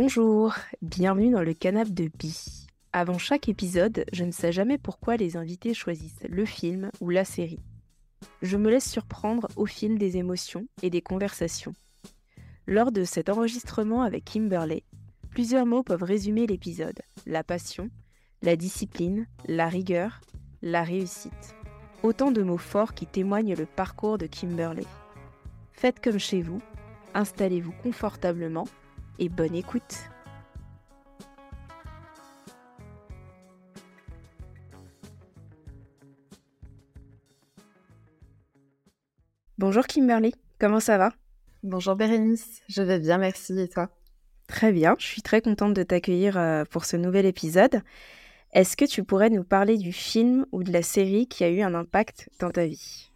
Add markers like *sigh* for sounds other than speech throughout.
Bonjour, bienvenue dans le canapé de Bi. Avant chaque épisode, je ne sais jamais pourquoi les invités choisissent le film ou la série. Je me laisse surprendre au fil des émotions et des conversations. Lors de cet enregistrement avec Kimberley, plusieurs mots peuvent résumer l'épisode. La passion, la discipline, la rigueur, la réussite. Autant de mots forts qui témoignent le parcours de Kimberley. Faites comme chez vous, installez-vous confortablement et bonne écoute. Bonjour Kimberly, comment ça va? Bonjour Bérénice, je vais bien, merci et toi? Très bien, je suis très contente de t'accueillir euh, pour ce nouvel épisode. Est-ce que tu pourrais nous parler du film ou de la série qui a eu un impact dans ta vie?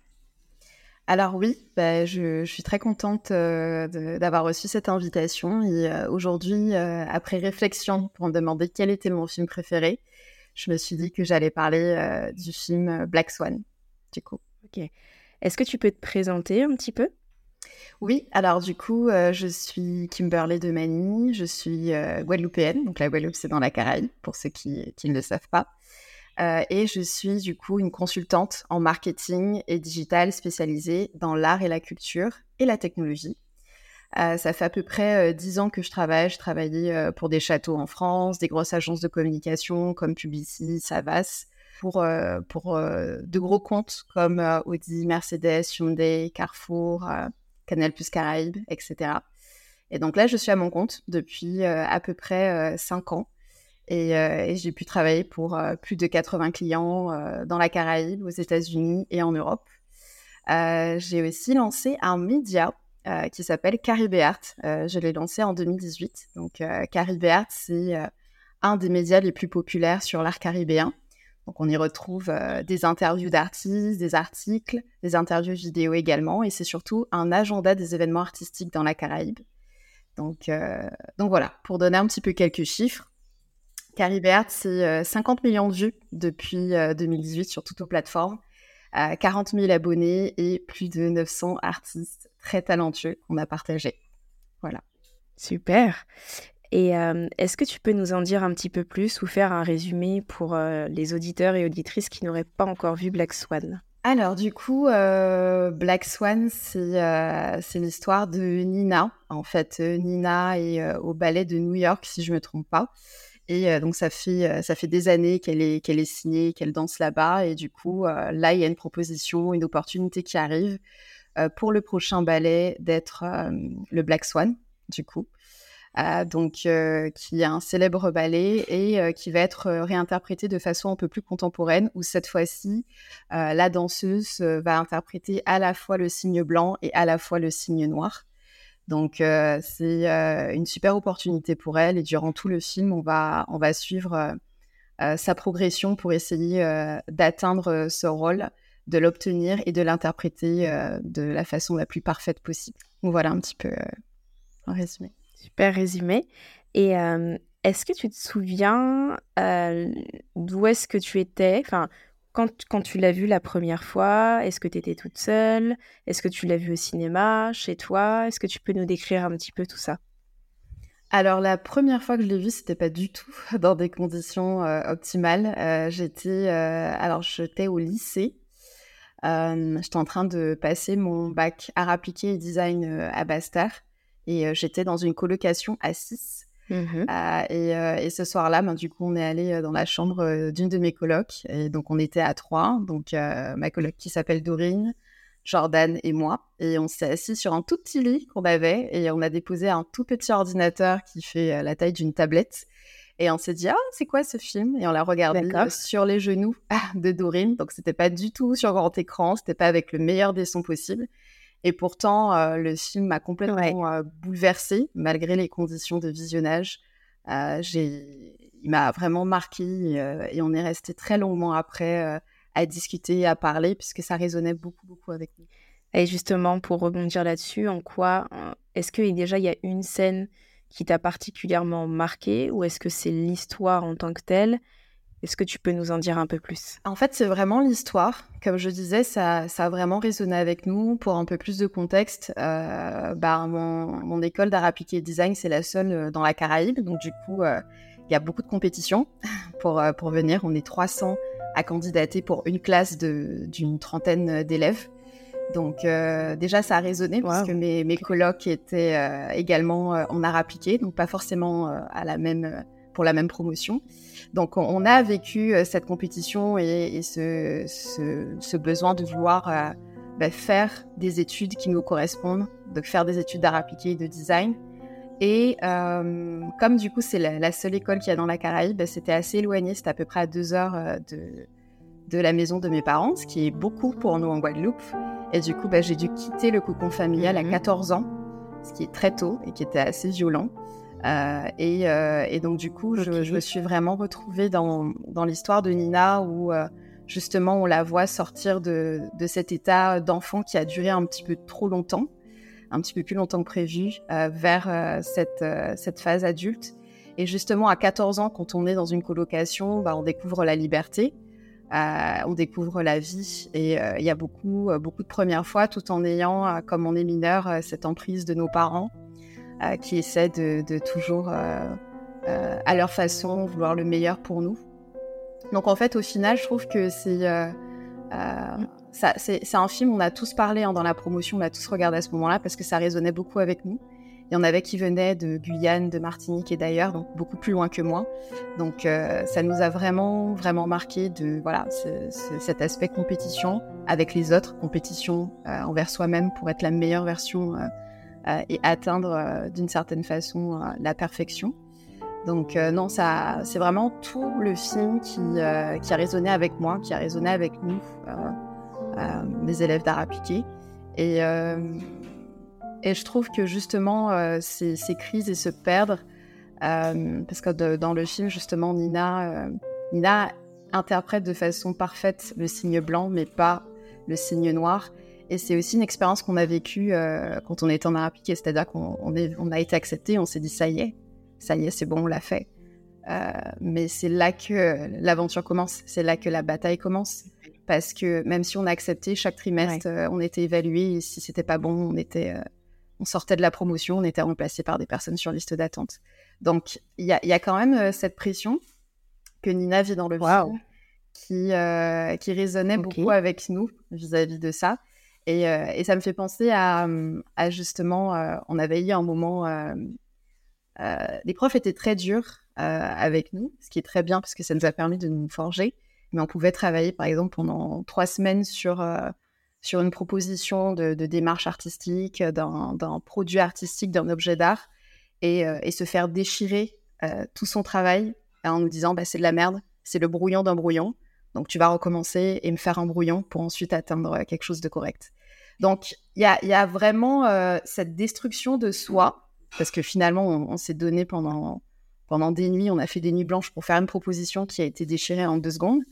Alors oui, bah, je, suis très contente euh, d'avoir reçu cette invitation et euh, aujourd'hui, après réflexion pour me demander quel était mon film préféré, je me suis dit que j'allais parler du film Black Swan, du coup. Ok. Est-ce que tu peux te présenter un petit peu? Oui, alors du coup, euh, je suis Kimberley de Mani, je suis euh, guadeloupéenne, donc la Guadeloupe c'est dans la Caraïbe, pour ceux qui, ne le savent pas. Euh, et je suis du coup une consultante en marketing et digital spécialisée dans l'art et la culture et la technologie. ça fait à peu près dix ans que je travaille. Je travaillais pour des châteaux en France, des grosses agences de communication comme Publicis, Savas, pour, pour de gros comptes comme Audi, Mercedes, Hyundai, Carrefour, Canal Plus Caraïbes, etc. Et donc là, je suis à mon compte depuis euh, à peu près 5 euh, Euh, et, j'ai pu travailler pour plus de 80 clients dans la Caraïbe, aux États-Unis et en Europe. j'ai aussi lancé un média qui s'appelle Caribéart. je l'ai lancé en 2018. Donc Caribéart, c'est un des médias les plus populaires sur l'art caribéen. Donc on y retrouve euh, des interviews d'artistes, des articles, des interviews vidéo également, et c'est surtout un agenda des événements artistiques dans la Caraïbe. Euh, donc voilà, pour donner un petit peu quelques chiffres, Caribert, c'est 50 euh, millions de vues depuis 2018 sur toutes nos plateformes, 40 000 abonnés et plus de 900 artistes très talentueux qu'on a partagés. Voilà. Super. Et euh, est-ce que tu peux nous en dire un petit peu plus ou faire un résumé pour euh, les auditeurs et auditrices qui n'auraient pas encore vu Black Swan? Alors du coup, euh, Black Swan, c'est l'histoire de Nina. En fait, Nina est au ballet de New York, si je me trompe pas. Et donc ça fait ça fait des années qu'elle est est signée, qu'elle danse là-bas. Et du coup, là, il y a une proposition, une opportunité qui arrive pour le prochain ballet d'être le Black Swan, du coup. Euh, donc euh, qui est un célèbre ballet et euh, qui va être réinterprété de façon un peu plus contemporaine, où cette fois-ci, la danseuse va interpréter à la fois le signe blanc et à la fois le signe noir. Donc c'est une super opportunité pour elle et durant tout le film, on va, on va suivre sa progression pour essayer d'atteindre ce rôle, de l'obtenir et de l'interpréter de la façon la plus parfaite possible. Donc voilà un petit peu en résumé. Super résumé. Et est-ce que tu te souviens d'où est-ce que tu étais? Enfin, quand, quand tu l'as vu la première fois, est-ce que tu étais toute seule? Est-ce que tu l'as vu au cinéma, chez toi? Est-ce que tu peux nous décrire un petit peu tout ça? Alors la première fois que je l'ai vu, c'était pas du tout *laughs* dans des conditions optimales. j'étais alors j'étais au lycée. j'étais en train de passer mon bac art appliqué et design à Bastard. Et j'étais dans une colocation à 6. Mmh et, et, ce soir-là, ben, du coup, on est allé dans la chambre d'une de mes colocs. Et donc, on était à trois. Donc, ma coloc qui s'appelle Dorine, Jordan et moi. Et on s'est assis sur un tout petit lit qu'on avait. Et on a déposé un tout petit ordinateur qui fait la taille d'une tablette. Et on s'est dit, ah, c'est quoi ce film? Et on l'a regardé sur les genoux ah, de Dorine. Donc, c'était pas du tout sur grand écran. C'était pas avec le meilleur des sons possibles. Et pourtant, euh, le film m'a complètement euh, bouleversée, malgré les conditions de visionnage. Euh, il m'a vraiment marqué et on est resté très longuement après à discuter, à parler, puisque ça résonnait beaucoup, beaucoup avec nous. Et justement, pour rebondir là-dessus, en quoi est-ce que déjà il y a une scène qui t'a particulièrement marqué ou est-ce que c'est l'histoire en tant que telle? Est-ce que tu peux nous en dire un peu plus? En fait, c'est vraiment l'histoire. Comme je disais, ça, ça, a vraiment résonné avec nous. Pour un peu plus de contexte, euh, bah, mon, école d'art appliqué design, c'est la seule euh, dans la Caraïbe. Donc, du coup, euh, il y a beaucoup de compétitions *laughs* pour, pour venir. On est 300 à candidater pour une classe d'une trentaine d'élèves. Donc déjà, ça a résonné parce que mes, mes colocs étaient également en art appliqué, donc pas forcément à la même, pour la même promotion. Donc, on, a vécu euh, cette compétition et, ce, besoin de vouloir euh, bah, faire des études qui nous correspondent, de faire des études d'art appliqué et de design. Et euh, comme du coup, c'est la, seule école qu'il y a dans la Caraïbe, bah, c'était assez éloigné, c'était à peu près à deux heures de, la maison de mes parents, ce qui est beaucoup pour nous en Guadeloupe. Et du coup, bah, j'ai dû quitter le cocon familial à 14 mmh ans, ce qui est très tôt et qui était assez violent. Euh, euh, et, donc du coup, je, me suis vraiment retrouvée dans, l'histoire de Nina où euh, justement on la voit sortir de, cet état d'enfant qui a duré un petit peu trop longtemps, un petit peu plus longtemps que prévu, vers cette, cette phase adulte. Et justement, à 14 ans, quand on est dans une colocation, bah, on découvre la liberté, on découvre la vie. Et il y a beaucoup, beaucoup de premières fois, tout en ayant, comme on est mineur, cette emprise de nos parents qui essaient de, toujours, euh, euh, à leur façon, vouloir le meilleur pour nous. Donc en fait, au final, je trouve que c'est c'est un film, on a tous parlé hein, dans la promotion, on a tous regardé à ce moment-là parce que ça résonnait beaucoup avec nous. Il y en avait qui venaient de Guyane, de Martinique et d'ailleurs, donc beaucoup plus loin que moi. Donc ça nous a vraiment, vraiment marqué de voilà cet aspect compétition avec les autres, compétition envers soi-même pour être la meilleure version euh, et atteindre euh, d'une certaine façon euh, la perfection. Donc non, ça, c'est vraiment tout le film qui, qui, a résonné avec moi, qui a résonné avec nous, les élèves d'art appliqué. Et, et je trouve que justement, ces, ces, crises et se perdre, parce que dans le film, justement, Nina, Nina interprète de façon parfaite le signe blanc, mais pas le signe noir. Et c'est aussi une expérience qu'on a vécue euh, quand on était en appliqué, c'est-à-dire qu'on on a été accepté, on s'est dit ça y est, ça y est, c'est bon, on l'a fait. Euh, mais c'est là que l'aventure commence, c'est là que la bataille commence. Parce que même si on a accepté chaque trimestre, euh, on était évalué, si c'était pas bon, on était, on sortait de la promotion, on était remplacé par des personnes sur liste d'attente. Donc il y a, quand même cette pression que Nina vit dans le wow. qui, qui résonnait beaucoup avec nous vis à -vis de ça. Euh, et, ça me fait penser à, justement, euh, on avait eu un moment, euh, les profs étaient très durs avec nous, ce qui est très bien parce que ça nous a permis de nous forger. Mais on pouvait travailler, par exemple, pendant trois semaines sur, sur une proposition de, démarche artistique, d'un produit artistique, d'un objet d'art, et, se faire déchirer tout son travail en nous disant bah, c'est de la merde, c'est le brouillon d'un brouillon. Donc, tu vas recommencer et me faire un brouillon pour ensuite atteindre quelque chose de correct. Donc, il y a, vraiment euh, cette destruction de soi, parce que finalement, on, s'est donné pendant, pendant des nuits, on a fait des nuits blanches pour faire une proposition qui a été déchirée en deux secondes.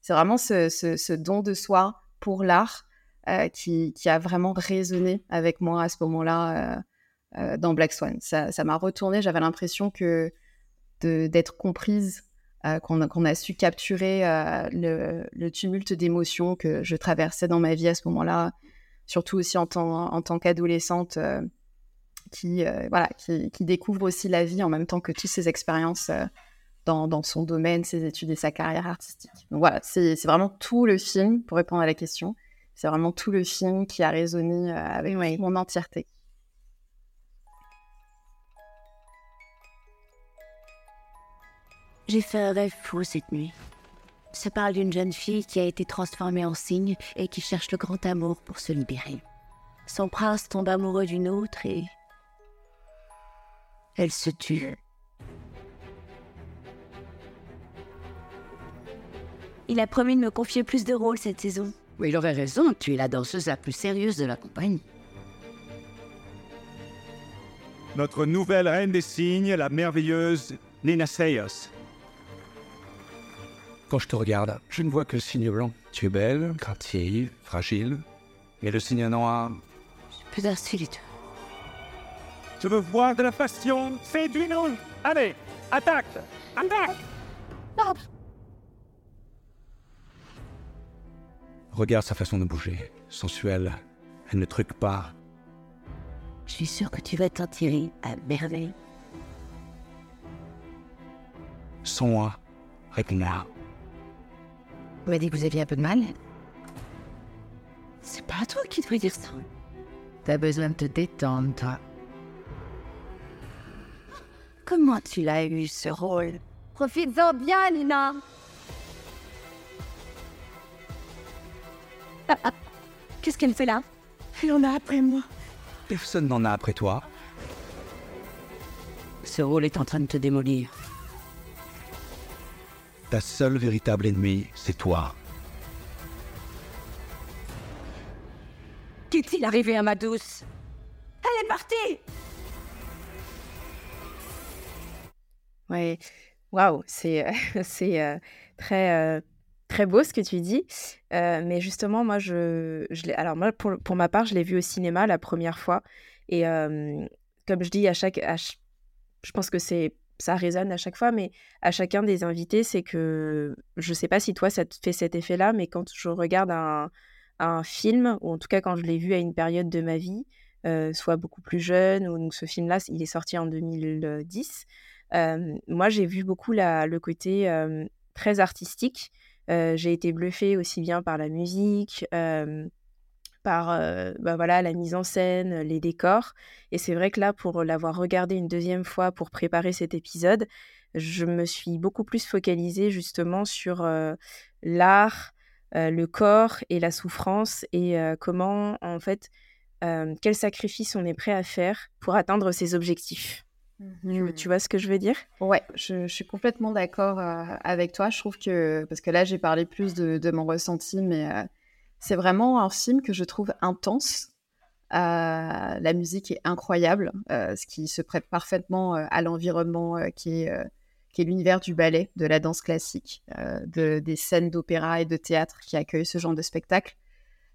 C'est vraiment ce, don de soi pour l'art euh, qui, a vraiment résonné avec moi à ce moment-là euh, dans Black Swan. Ça m'a retourné, j'avais l'impression que d'être comprise euh, qu'on a, su capturer euh, le, tumulte d'émotions que je traversais dans ma vie à ce moment-là, surtout aussi en tant, qu'adolescente euh, qui, voilà, qui, découvre aussi la vie en même temps que toutes ses expériences dans, son domaine, ses études et sa carrière artistique. Donc voilà, c'est vraiment tout le film, pour répondre à la question, c'est vraiment tout le film qui a résonné avec mon entièreté. J'ai fait un rêve fou cette nuit. Ça parle d'une jeune fille qui a été transformée en cygne et qui cherche le grand amour pour se libérer. Son prince tombe amoureux d'une autre et... Elle se tue. Il a promis de me confier plus de rôles cette saison. Oui, il aurait raison, tu es la danseuse la plus sérieuse de la compagnie. Notre nouvelle reine des cygnes, la merveilleuse Nina Seyos. Quand je te regarde, je ne vois que le signe blanc. Tu es belle, craintive, fragile. Et le signe noir. Je peux ainsi les deux. Je veux voir de la passion. C'est du nom. Allez, attaque Attaque Regarde sa façon de bouger, sensuelle. Elle ne truque pas. Je suis sûre que tu vas t'en tirer à merveille. Sans moi, réponds-moi. Vous m'avez dit que vous aviez un peu de mal C'est pas toi qui devrais dire ça. T'as besoin de te détendre, toi. Comment tu l'as eu ce rôle? Profites-en bien, Lina. Ah, *laughs* ah. Qu'est-ce qu'elle fait là? Elle en a après moi. Personne n'en a après toi. Ce rôle est en train de te démolir. Ta seule véritable ennemie, c'est toi. Qu'est-il arrivé à ma douce? Elle est partie Ouais, waouh, c'est *laughs* c'est euh, très euh, très beau ce que tu dis. Euh, mais justement, moi, je, je l'ai- alors moi, pour, pour ma part, je l'ai vu au cinéma la première fois. Et euh, comme je dis à chaque, à ch- je pense que c'est ça résonne à chaque fois, mais à chacun des invités, c'est que je sais pas si toi ça te fait cet effet-là, mais quand je regarde un, un film, ou en tout cas quand je l'ai vu à une période de ma vie, euh, soit beaucoup plus jeune, ou donc ce film-là, il est sorti en 2010. euh, moi, j'ai vu beaucoup la, le côté euh, très artistique. J'ai été bluffée aussi bien par la musique, par euh, bah voilà, la mise en scène, les décors. Et c'est vrai que là, pour l'avoir regardé une deuxième fois pour préparer cet épisode, je me suis beaucoup plus focalisée justement sur euh, l'art, euh, le corps et la souffrance et euh, comment, en fait, euh, quel sacrifice on est prêt à faire pour atteindre ses objectifs. Tu, tu vois ce que je veux dire? Ouais, je, je suis complètement d'accord euh, avec toi. Je trouve que, parce que là, j'ai parlé plus de, de mon ressenti, mais euh, c'est vraiment un film que je trouve intense. Euh, la musique est incroyable, euh, ce qui se prête parfaitement euh, à l'environnement qui est, l'univers du ballet, de la danse classique, de, des scènes d'opéra et de théâtre qui accueillent ce genre de spectacle.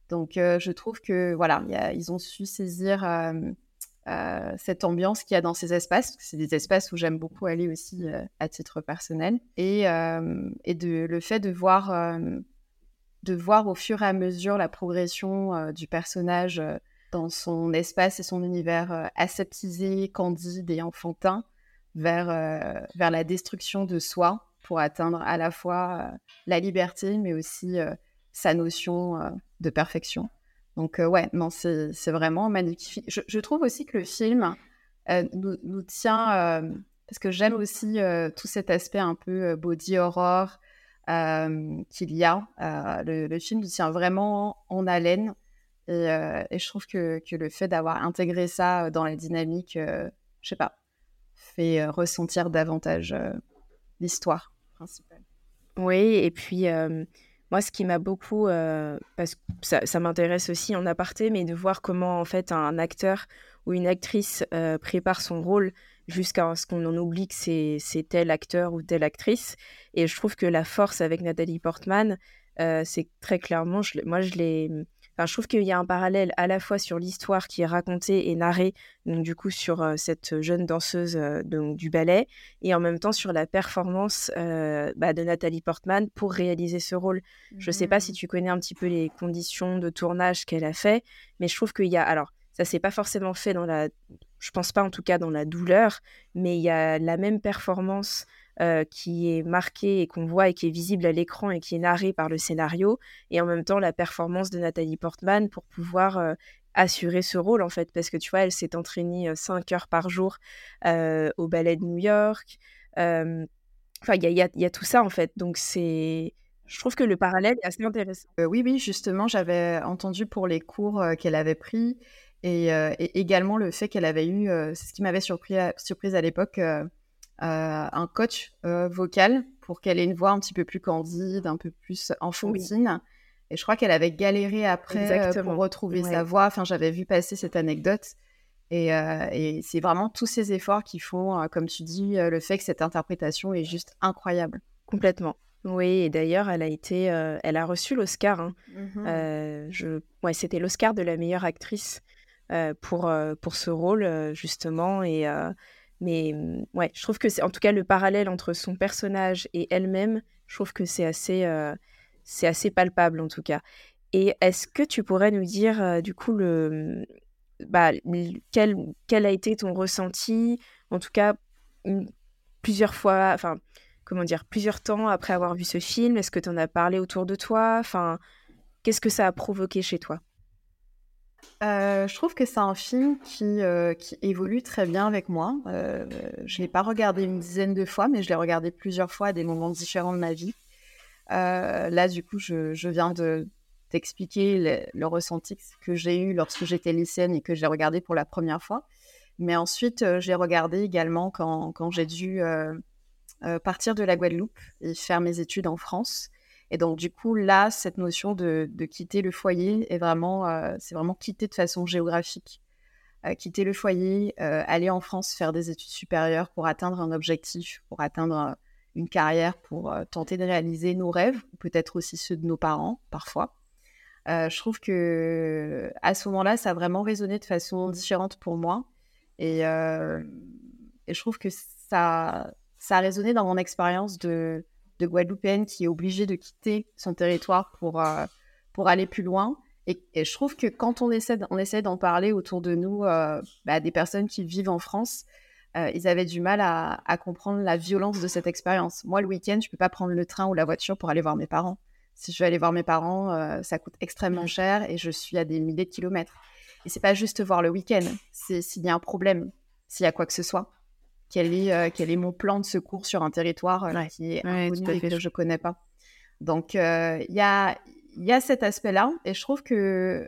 Donc, je trouve que voilà, ils ont su saisir cette ambiance qu'il y a dans ces espaces. C'est des espaces où j'aime beaucoup aller aussi à titre personnel. Et, et de, le fait de voir, de voir au fur et à mesure la progression euh, du personnage euh, dans son espace et son univers euh, aseptisé, candide et enfantin vers, vers la destruction de soi pour atteindre à la fois la liberté, mais aussi sa notion de perfection. Donc, ouais, non, c'est vraiment magnifique. Je, trouve aussi que le film nous, nous tient, parce que j'aime aussi tout cet aspect un peu body horror qu'il y a. Euh, le, film tient vraiment en haleine. Et, euh, je trouve que, le fait d'avoir intégré ça euh, dans la dynamique, euh, je sais pas, fait euh, ressentir davantage euh, l'histoire principale. Oui, et puis euh, moi, ce qui m'a beaucoup, euh, parce que ça, m'intéresse aussi en aparté, mais de voir comment en fait un acteur ou une actrice euh, prépare son rôle jusqu'à ce qu'on en oublie que c'est tel acteur ou telle actrice. Et je trouve que la force avec Nathalie Portman, euh, c'est très clairement, je, moi, je l'ai. Enfin, je trouve qu'il y a un parallèle à la fois sur l'histoire qui est racontée et narrée, donc du coup sur euh, cette jeune danseuse euh, donc, du ballet, et en même temps sur la performance euh, bah, de Nathalie Portman pour réaliser ce rôle. Je sais pas si tu connais un petit peu les conditions de tournage qu'elle a fait, mais je trouve qu'il y a. Alors, ça s'est pas forcément fait dans la. Je pense pas en tout cas dans la douleur, mais il y a la même performance euh, qui est marquée et qu'on voit et qui est visible à l'écran et qui est narrée par le scénario, et en même temps la performance de Nathalie Portman pour pouvoir euh, assurer ce rôle en fait, parce que tu vois, elle s'est entraînée 5 heures par jour euh, au ballet de New York. Euh, Enfin, il y a, tout ça en fait, donc c'est. Je trouve que le parallèle est assez intéressant. Euh, oui, oui, justement, j'avais entendu pour les cours euh, qu'elle avait pris et, euh, et également le fait qu'elle avait eu, euh, c'est ce qui m'avait surpris à, surprise à l'époque, euh, un coach vocal pour qu'elle ait une voix un petit peu plus candide, un peu plus enfantine. Et je crois qu'elle avait galéré après pour retrouver Ouais. sa voix. Enfin, j'avais vu passer cette anecdote. Et, et c'est vraiment tous ces efforts qui font, comme tu dis, le fait que cette interprétation est juste incroyable. Complètement. Oui, et d'ailleurs, elle a été, euh, elle a reçu l'Oscar. hein. Euh, je, ouais, c'était l'Oscar de la meilleure actrice pour euh, pour ce rôle euh, justement. Et euh, mais mm, ouais, je trouve que c'est en tout cas le parallèle entre son personnage et elle-même. Je trouve que c'est assez, euh, c'est assez palpable en tout cas. Et est-ce que tu pourrais nous dire, du coup, le, bah, quel, quel a été ton ressenti, en tout cas, plusieurs fois, enfin, comment dire, plusieurs temps après avoir vu ce film? Est-ce que tu en as parlé autour de toi? Enfin, qu'est-ce que ça a provoqué chez toi? Euh, je trouve que c'est un film qui, euh, évolue très bien avec moi. Euh, je ne l'ai pas regardé une dizaine de fois, mais je l'ai regardé plusieurs fois à des moments différents de ma vie. là, du coup, je, viens de t'expliquer le, ressenti que j'ai eu lorsque j'étais lycéenne et que j'ai regardé pour la première fois. Mais ensuite, j'ai regardé également quand j'ai dû partir de la Guadeloupe et faire mes études en France. Et donc, du coup, là, cette notion de, quitter le foyer est vraiment, euh, c'est vraiment quitter de façon géographique. Euh, quitter le foyer, euh, aller en France faire des études supérieures pour atteindre un objectif, pour atteindre une carrière, pour tenter de réaliser nos rêves, peut-être aussi ceux de nos parents, parfois. je trouve que à ce moment-là, ça a vraiment résonné de façon différente pour moi. Et, et je trouve que ça, ça a résonné dans mon expérience de, de Guadeloupéenne qui est obligée de quitter son territoire pour, euh, pour aller plus loin. Et, je trouve que quand on essaie, on essaie d'en parler autour de nous, euh, bah, des personnes qui vivent en France, euh, ils avaient du mal à, comprendre la violence de cette expérience. Moi, le week-end, je ne peux pas prendre le train ou la voiture pour aller voir mes parents. Si je veux aller voir mes parents, ça coûte extrêmement cher et je suis à des milliers de kilomètres. Et c'est pas juste voir le week-end, c'est s'il y a un problème, s'il y a quoi que ce soit quel est, euh, quel est mon plan de secours sur un territoire euh, qui est inconnu et que je ne connais pas. Donc, euh, il y, a, y a cet aspect-là. Et je trouve que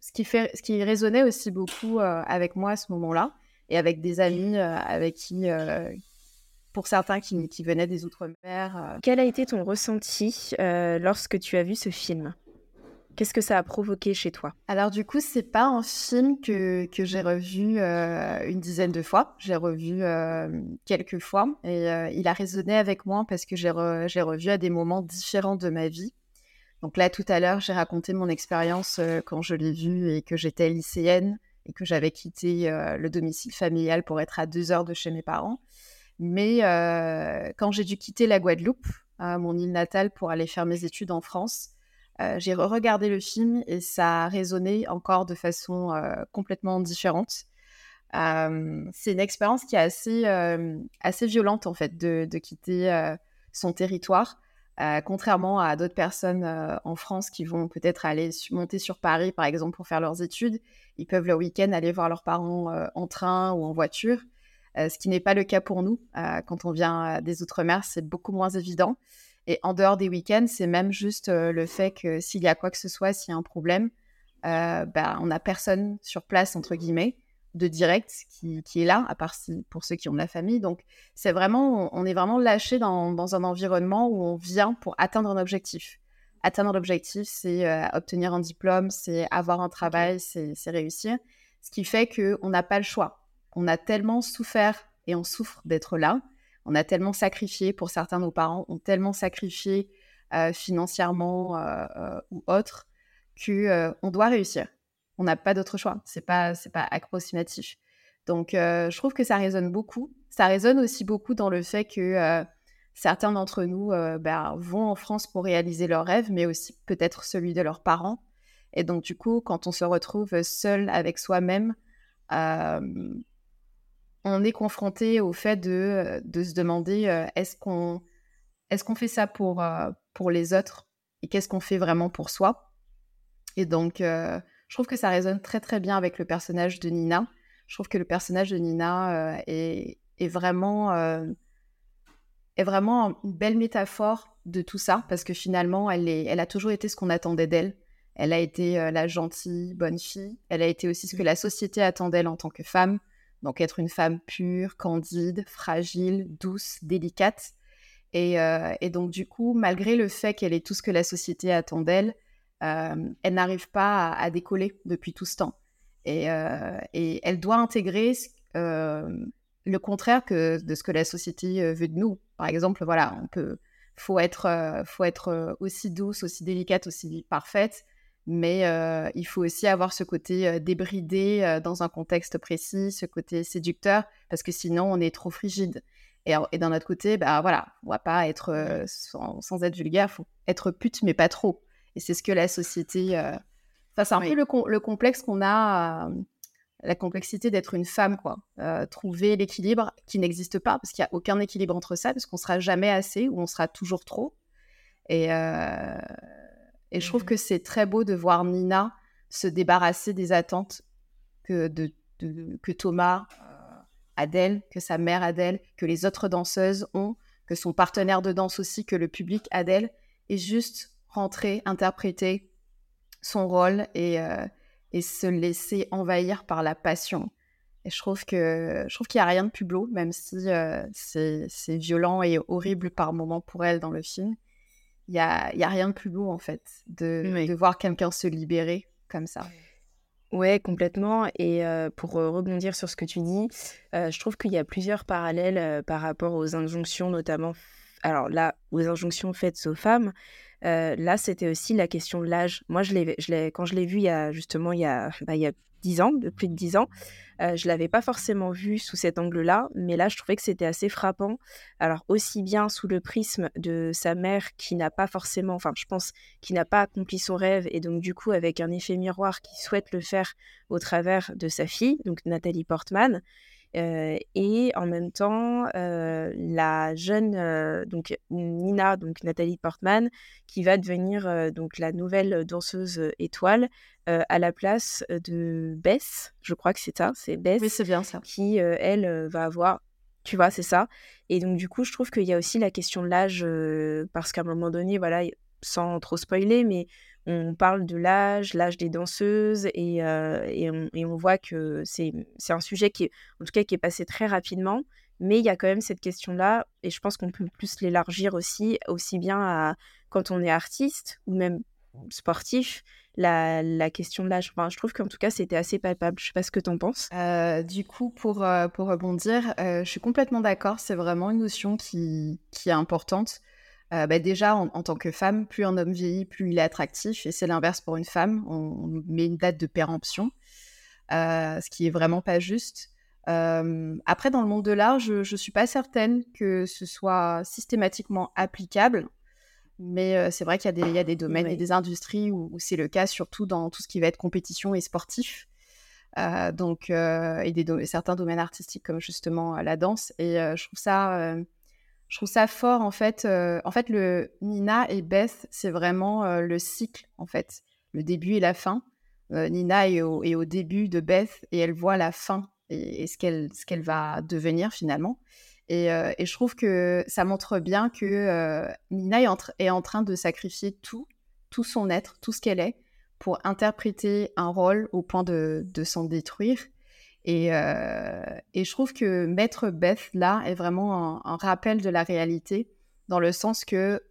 ce qui, fait, ce qui résonnait aussi beaucoup avec moi à ce moment-là, et avec des amis avec qui, pour certains qui, qui venaient des Outre-mer. Quel a été ton ressenti lorsque tu as vu ce film? Qu'est-ce que ça a provoqué chez toi? Alors du coup, c'est pas un film que, j'ai revu euh, une dizaine de fois. J'ai revu euh, quelques fois et euh, il a résonné avec moi parce que j'ai revu à des moments différents de ma vie. Donc là, tout à l'heure, j'ai raconté mon expérience quand je l'ai vu et que j'étais lycéenne et que j'avais quitté le domicile familial pour être à deux heures de chez mes parents. Mais quand j'ai dû quitter la Guadeloupe, mon île natale, pour aller faire mes études en France, euh, j'ai regardé le film et ça a résonné encore de façon euh, complètement différente. Euh, c'est une expérience qui est assez, assez violente en fait de, de quitter son territoire. contrairement à d'autres personnes en France qui vont peut-être aller monter sur Paris, par exemple, pour faire leurs études, ils peuvent le week-end aller voir leurs parents en train ou en voiture, ce qui n'est pas le cas pour nous. quand on vient des Outre-mer, c'est beaucoup moins évident. Et en dehors des week-ends, c'est même juste euh, le fait que s'il y a quoi que ce soit, s'il y a un problème, euh, bah, on n'a personne sur place, entre guillemets, de direct qui, qui est là, à part si, pour ceux qui ont de la famille. Donc, c'est vraiment, on est vraiment lâché dans, dans, un environnement où on vient pour atteindre un objectif. Atteindre l'objectif, c'est euh, obtenir un diplôme, c'est avoir un travail, c'est réussir. Ce qui fait qu'on n'a pas le choix. On a tellement souffert et on souffre d'être là on a tellement sacrifié, pour certains de nos parents ont tellement sacrifié euh, financièrement euh, euh, ou autre, que on doit réussir. On n'a pas d'autre choix. C'est pas pas approximatif. Donc je trouve que ça résonne beaucoup. Ça résonne aussi beaucoup dans le fait que certains d'entre nous ben, vont en France pour réaliser leurs rêves, mais aussi peut-être celui de leurs parents. Et donc, du coup, quand on se retrouve seul avec soi-même, on est confronté au fait de, se demander euh, est-ce qu'on est qu'on fait ça pour, euh, pour les autres et qu'est-ce qu'on fait vraiment pour soi? Et donc, euh, je trouve que ça résonne très très bien avec le personnage de Nina. Je trouve que le personnage de Nina est, est, vraiment, est vraiment une belle métaphore de tout ça parce que finalement, elle, est, elle a toujours été ce qu'on attendait d'elle. Elle a été la gentille, bonne fille. Elle a été aussi ce que la société attend d'elle en tant que femme. Donc être une femme pure, candide, fragile, douce, délicate. Et, euh, donc du coup, malgré le fait qu'elle est tout ce que la société attend d'elle, euh, elle n'arrive pas à, décoller depuis tout ce temps. Et, euh, elle doit intégrer le contraire que de ce que la société veut de nous. Par exemple, voilà, on faut être aussi douce, aussi délicate, aussi parfaite, mais euh, il faut aussi avoir ce côté euh, débridé euh, dans un contexte précis, ce côté séducteur, parce que sinon on est trop frigide. Et, d'un autre côté, bah voilà, on va pas être sans, être vulgaire, faut être pute mais pas trop. Et c'est ce que la société. Enfin, c'est un peu le, le complexe qu'on a, la complexité d'être une femme, quoi. trouver l'équilibre qui n'existe pas, parce qu'il n'y a aucun équilibre entre ça, parce qu'on sera jamais assez ou on sera toujours trop. Et, et je trouve mmh que c'est très beau de voir Nina se débarrasser des attentes que, de, que Thomas Adèle, que sa mère Adèle, que les autres danseuses ont, que son partenaire de danse aussi, que le public Adèle, et juste rentrer, interpréter son rôle et, euh, et se laisser envahir par la passion. Et je trouve que je trouve qu'il n'y a rien de plus beau, même si euh, c'est violent et horrible par moments pour elle dans le film. Il n'y a, y a rien de plus beau, en fait, de, de voir quelqu'un se libérer comme ça. Ouais, complètement. Et pour rebondir sur ce que tu dis, je trouve qu'il y a plusieurs parallèles par rapport aux injonctions, notamment, alors là, aux injonctions faites aux femmes. là, c'était aussi la question de l'âge. Moi, je je l'ai, quand je l'ai vu il y a justement il y a, bah, il y a 10 ans, de plus de 10 ans. Euh, je l'avais pas forcément vu sous cet angle-là, mais là, je trouvais que c'était assez frappant. Alors, aussi bien sous le prisme de sa mère qui n'a pas forcément, enfin, je pense, qui n'a pas accompli son rêve, et donc, du coup, avec un effet miroir qui souhaite le faire au travers de sa fille, donc Nathalie Portman. Euh, et en même temps, euh, la jeune euh, donc Nina, donc Nathalie Portman, qui va devenir donc la nouvelle danseuse étoile à la place de Bess. Je crois que c'est ça, c'est Bess. Oui, c'est bien ça. Qui elle va avoir tu vois, c'est ça. Et donc, du coup, je trouve qu'il y a aussi la question de l'âge, parce qu'à un moment donné, voilà, sans trop spoiler, mais on parle de l'âge, l'âge des danseuses, et, et, on, voit que c'est un sujet qui est, en tout cas, qui est passé très rapidement. Mais il y a quand même cette question-là, et je pense qu'on peut plus l'élargir aussi, aussi bien à quand on est artiste ou même sportif, la, la question de l'âge. Enfin, je trouve qu'en tout cas, c'était assez palpable. Je sais pas ce que tu en penses. du coup, pour, pour rebondir, je suis complètement d'accord. C'est vraiment une notion qui, qui est importante. Euh, bah, déjà, en, tant que femme, plus un homme vieillit, plus il est attractif. Et c'est l'inverse pour une femme. On, met une date de péremption, euh, ce qui est vraiment pas juste. Euh, après, dans le monde de l'art, je ne suis pas certaine que ce soit systématiquement applicable. Mais c'est vrai qu'il y, a des domaines et des industries où, c'est le cas, surtout dans tout ce qui va être compétition et sportif. donc, et des certains domaines artistiques comme justement la danse. Et je trouve ça je trouve ça fort en fait. Euh, en fait, le Nina et Beth, c'est vraiment euh, le cycle en fait, le début et la fin. Euh, Nina est au, début de Beth et elle voit la fin et, ce qu'elle va devenir finalement. Et, je trouve que ça montre bien que Nina est en, train de sacrifier tout, tout son être, tout ce qu'elle est, pour interpréter un rôle au point de s'en détruire. Euh, et, je trouve que Maître Beth, là, est vraiment un, rappel de la réalité, dans le sens que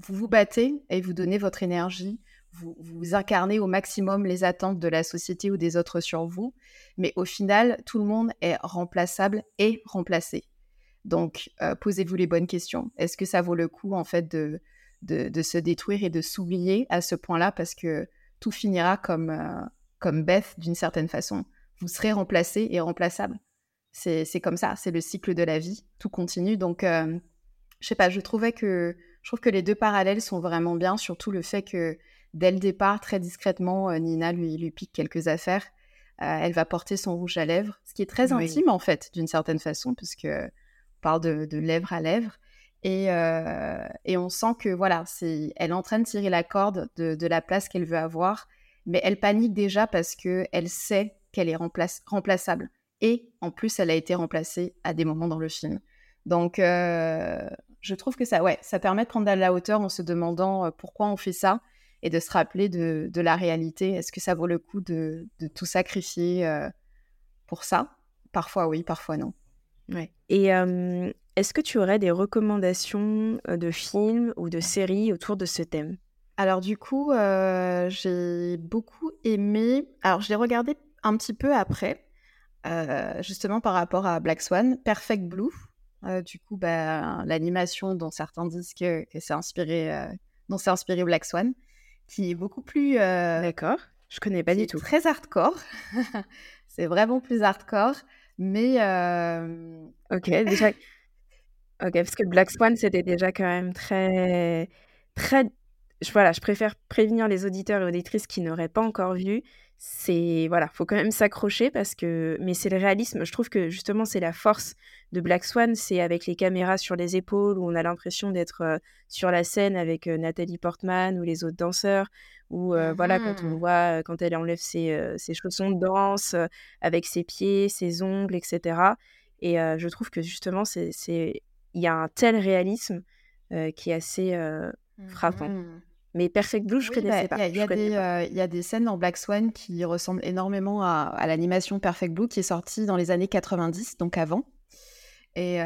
vous vous battez et vous donnez votre énergie, vous, incarnez au maximum les attentes de la société ou des autres sur vous, mais au final, tout le monde est remplaçable et remplacé. Donc, euh, posez-vous les bonnes questions. Est-ce que ça vaut le coup, en fait, de, se détruire et de s'oublier à ce point-là, parce que tout finira comme, euh, comme Beth, d'une certaine façon? Vous serez remplacé et remplaçable. C'est comme ça, c'est le cycle de la vie, tout continue. Donc, euh, je sais pas, je trouvais que je trouve que les deux parallèles sont vraiment bien, surtout le fait que dès le départ, très discrètement, euh, Nina lui, lui pique quelques affaires. Euh, elle va porter son rouge à lèvres, ce qui est très intime en fait, d'une certaine façon, puisque on parle de, lèvres à lèvres. Et, et, on sent que voilà, c'est, elle est en train de tirer la corde de, de la place qu'elle veut avoir, mais elle panique déjà parce que elle sait qu'elle est remplaçable. Et en plus, elle a été remplacée à des moments dans le film. Donc, euh, je trouve que ça, ouais, ça permet de prendre de la hauteur en se demandant euh, pourquoi on fait ça et de se rappeler de, la réalité. Est-ce que ça vaut le coup de, tout sacrifier euh, pour ça? Parfois oui, parfois non. Ouais. Et est-ce que tu aurais des recommandations de films ou de séries autour de ce thème? Alors du coup, j'ai beaucoup aimé. Alors je l'ai regardé un petit peu après, euh, justement par rapport à Black Swan, Perfect Blue. Euh, du coup, bah, l'animation dont certains disent que, c'est inspiré, euh, dont c'est inspiré Black Swan, qui est beaucoup plus. D'accord. Je connais pas du tout. Très hardcore. *laughs* c'est vraiment plus hardcore, mais. Ok, déjà. *laughs* ok, parce que Black Swan c'était déjà quand même très, très je, voilà, je préfère prévenir les auditeurs et auditrices qui n'auraient pas encore vu. C'est voilà, faut quand même s'accrocher parce que, mais c'est le réalisme. Je trouve que justement c'est la force de Black Swan, c'est avec les caméras sur les épaules où on a l'impression d'être euh, sur la scène avec euh, Nathalie Portman ou les autres danseurs, ou euh, voilà quand on Mhm. voit quand elle enlève ses, ses chaussons de danse avec ses pieds, ses ongles, etc. Et je trouve que justement c'est c'est il y a un tel réalisme qui est assez frappant. Mhm. Mais Perfect Blue, je Oui, connaissais bah, pas. il y a, euh, il y a des scènes dans Black Swan qui ressemblent énormément à, à l'animation Perfect Blue qui est sortie dans les années 90, donc avant. Et euh,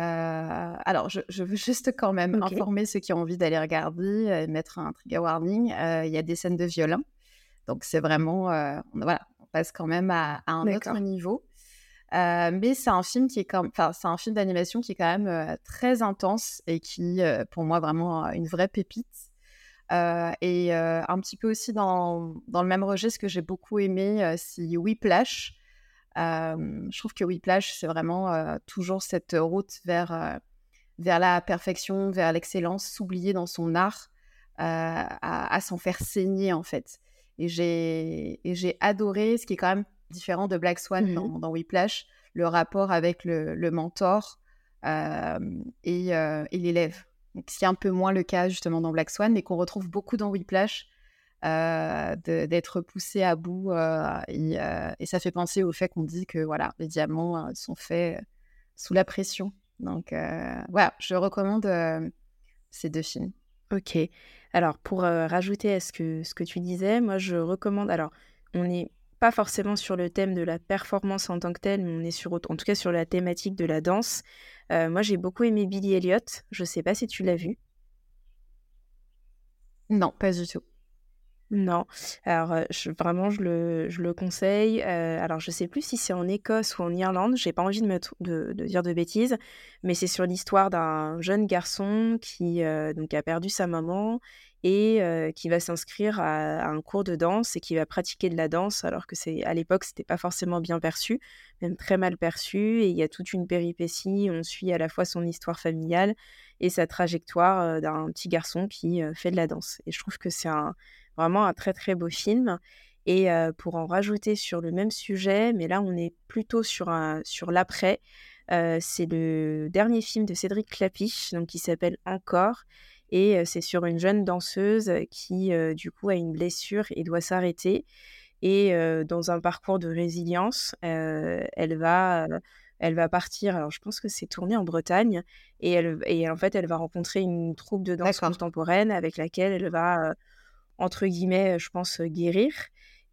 alors, je, je veux *laughs* juste quand même informer ceux qui ont envie d'aller regarder, euh, mettre un trigger warning. Il y a des scènes de viol. hein. Donc, c'est vraiment. voilà, on passe quand même à, à un autre niveau. Euh, mais c'est un film qui est quand enfin, c'est un film d'animation qui est quand même euh, très intense et qui, euh, pour moi, vraiment une vraie pépite. Euh, et euh, un petit peu aussi dans, dans le même registre que j'ai beaucoup aimé, euh, c'est Whiplash. Euh, je trouve que Whiplash, c'est vraiment toujours cette route vers, vers la perfection, vers l'excellence, s'oublier dans son art, à, à s'en faire saigner en fait. Et j'ai adoré, ce qui est quand même différent de Black Swan Mhm. dans, dans Whiplash, le rapport avec le, le mentor et, et l'élève. Ce qui est un peu moins le cas justement dans Black Swan, mais qu'on retrouve beaucoup dans Whiplash, euh, d'être poussé à bout. euh, et, euh, et ça fait penser au fait qu'on dit que voilà, les diamants sont faits sous la pression. Donc voilà, je recommande ces deux films. Ok. Alors, pour rajouter à ce que, ce que tu disais, moi, je recommande. Alors, on n'est pas forcément sur le thème de la performance en tant que telle, mais on est sur, en tout cas sur la thématique de la danse. Euh, moi, j'ai beaucoup aimé Billy Elliot. Je sais pas si tu l'as vu. Non, pas du tout. Non. Alors, je- vraiment, je le, je le conseille. Alors, je sais plus si c'est en Écosse ou en Irlande. J'ai pas envie de, me de, dire de bêtises, mais c'est sur l'histoire d'un jeune garçon qui donc a perdu sa maman et qui va s'inscrire à, un cours de danse et qui va pratiquer de la danse, alors que c'est à l'époque c'était pas forcément bien perçu, même très mal perçu. Et il y a toute une péripétie. On suit à la fois son histoire familiale et sa trajectoire d'un petit garçon qui fait de la danse. Et je trouve que c'est un Vraiment un très très beau film. Et euh, pour en rajouter sur le même sujet, mais là on est plutôt sur, un, sur l'après, euh, c'est le dernier film de Cédric Clapiche, donc qui s'appelle Encore. Et c'est sur une jeune danseuse qui du coup a une blessure et doit s'arrêter. Et dans un parcours de résilience, elle va... elle va partir, alors je pense que c'est tourné en Bretagne, et, elle, et en fait elle va rencontrer une troupe de danse contemporaine avec laquelle elle va entre guillemets, je pense, guérir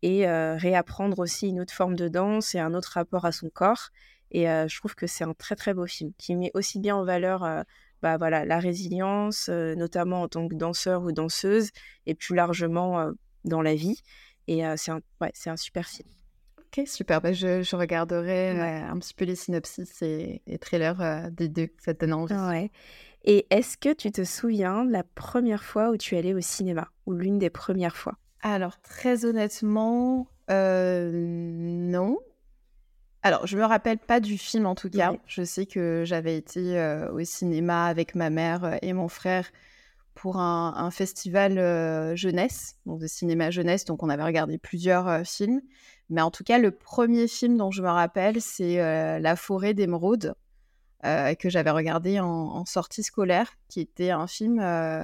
et euh, réapprendre aussi une autre forme de danse et un autre rapport à son corps. Et euh, je trouve que c'est un très très beau film qui met aussi bien en valeur euh, bah, voilà, la résilience, notamment en tant que danseur ou danseuse, et plus largement dans la vie. Et c'est un, ouais, un super film. Ok, super. Bah, je, je regarderai Ouais. un petit peu les synopsis et les trailers des deux. Ça te donne envie. Ouais. Et est-ce que tu te souviens de la première fois où tu es allé au cinéma, ou l'une des premières fois? Alors, très honnêtement, euh, non. Alors, je me rappelle pas du film en tout cas. Je sais que j'avais été euh, au cinéma avec ma mère euh, et mon frère pour un, un festival euh, jeunesse, donc de cinéma jeunesse. Donc, on avait regardé plusieurs euh, films. Mais en tout cas, le premier film dont je me rappelle, c'est La forêt d'émeraude, euh, que j'avais regardé en, en sortie scolaire, qui était un film euh,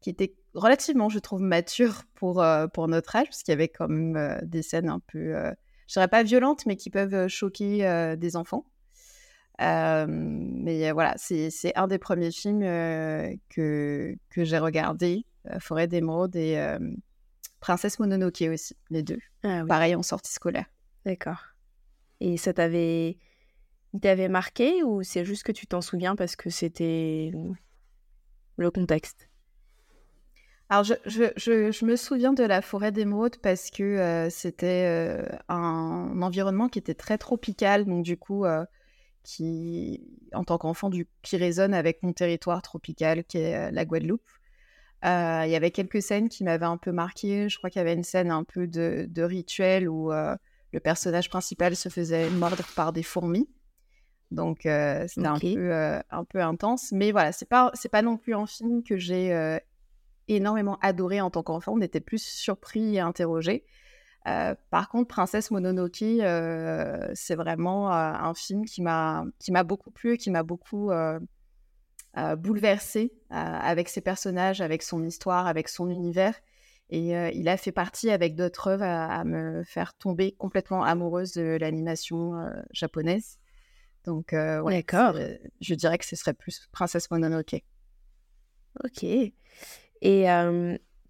qui était relativement, je trouve, mature pour, euh, pour notre âge, parce qu'il y avait quand même des scènes un peu, je dirais pas violentes, mais qui peuvent choquer des enfants. Mais voilà, c'est un des premiers films que, que j'ai regardé, Forêt d'émeraude et Princesse Mononoke aussi, les deux. Ah oui, Pareil en sortie scolaire. d'accord. Et ça t'avait... Il t'avait marqué ou c'est juste que tu t'en souviens parce que c'était le contexte? Alors, je, je, je, me souviens de la forêt d'émeraude parce que euh, c'était euh, un environnement qui était très tropical, donc du coup, euh, qui, en tant qu'enfant, qui résonne avec mon territoire tropical qui est la Guadeloupe. Il y avait quelques scènes qui m'avaient un peu marqué. Je crois qu'il y avait une scène un peu de, rituel où le personnage principal se faisait mordre par des fourmis. Donc, euh, c'était Ok. un, peu, euh, un peu intense. Mais voilà, c'est pas, pas non plus un film que j'ai euh, énormément adoré en tant qu'enfant. On était plus surpris et interrogés. Euh, par contre, Princesse Mononoke, euh, c'est vraiment euh, un film qui m'a beaucoup plu, qui m'a beaucoup bouleversé avec ses personnages, avec son histoire, avec son univers. Et il a fait partie avec d'autres œuvres à, me faire tomber complètement amoureuse de l'animation japonaise. Donc, ouais, d'accord. Je dirais que ce serait plus Princesse Mononoke. Ok. Et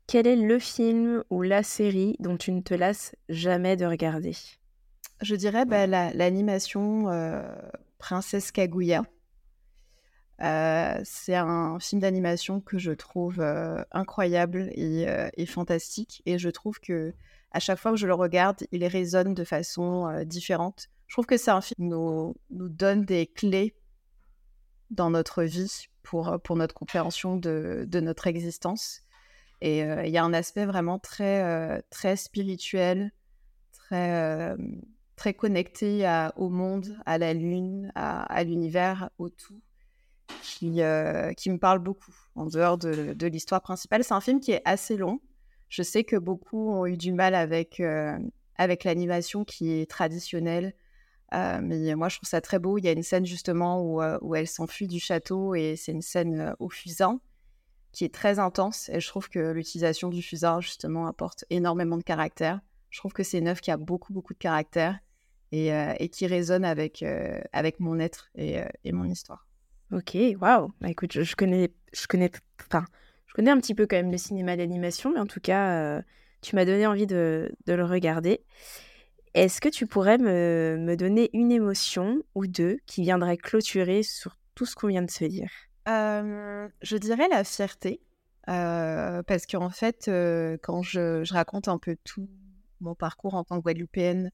quel est le film ou la série dont tu ne te lasses jamais de regarder? Je dirais bah, l'animation Princesse Kaguya. c'est un film d'animation que je trouve incroyable et, et, fantastique. Et je trouve que à chaque fois que je le regarde, il résonne de façon différente. Je trouve que c'est un film qui nous, donne des clés dans notre vie pour, pour notre compréhension de, de notre existence. Et il y a un aspect vraiment très, très spirituel, très, très connecté au monde, à la lune, à, l'univers, au tout, qui, qui me parle beaucoup en dehors de, de l'histoire principale. C'est un film qui est assez long. Je sais que beaucoup ont eu du mal avec, avec l'animation qui est traditionnelle. Mais moi, je trouve ça très beau. Il y a une scène justement où, où elle s'enfuit du château et c'est une scène au fusain qui est très intense. Et je trouve que l'utilisation du fusard, justement, apporte énormément de caractère. Je trouve que c'est une œuvre qui a beaucoup, beaucoup de caractère et, euh, qui résonne avec, euh, avec mon être et, euh, mon histoire. Ok, waouh. Bah, écoute, je, connais, je connais, enfin, je connais un petit peu quand même le cinéma d'animation, mais en tout cas, tu m'as donné envie de le regarder. Est-ce que tu pourrais me, me donner une émotion ou deux qui viendrait clôturer sur tout ce qu'on vient de se dire? Je dirais la fierté, parce qu'en fait, quand je, raconte un peu tout mon parcours en tant que Guadeloupéenne,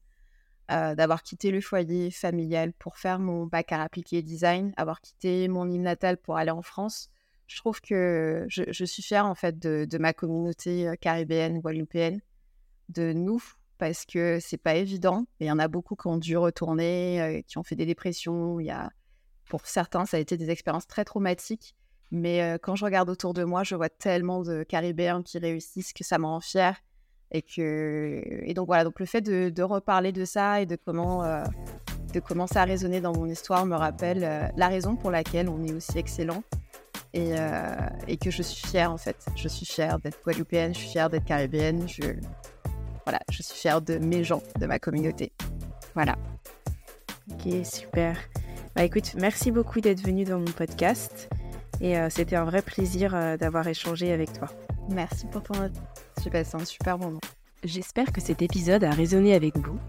d'avoir quitté le foyer familial pour faire mon bac à appliqué design, avoir quitté mon île natale pour aller en France, je trouve que je, suis fière en fait de, de ma communauté caribéenne, guadeloupéenne, de nous, parce que c'est pas évident. Il y en a beaucoup qui ont dû retourner, qui ont fait des dépressions. Il y a pour certains, ça a été des expériences très traumatiques. Mais quand je regarde autour de moi, je vois tellement de Caribéens qui réussissent que ça me rend fière. Et, donc voilà, donc le fait de, reparler de ça et de comment, de comment ça a résonné dans mon histoire me rappelle la raison pour laquelle on est aussi excellent. Et, et, que je suis fière en fait. Je suis fière d'être guadeloupéenne, je suis fière d'être caribéenne. Je... Voilà, je suis fière de mes gens, de ma communauté. Voilà. Ok, super. Bah écoute, merci beaucoup d'être venu dans mon podcast et euh, c'était un vrai plaisir euh, d'avoir échangé avec toi. Merci pour ton J'ai passé un super moment. J'espère que cet épisode a résonné avec vous.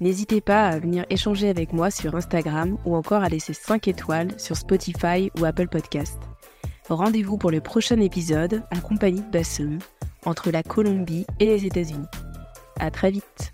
N'hésitez pas à venir échanger avec moi sur Instagram ou encore à laisser 5 étoiles sur Spotify ou Apple Podcast. Rendez-vous pour le prochain épisode en compagnie de Bassem entre la Colombie et les États-Unis. À très vite.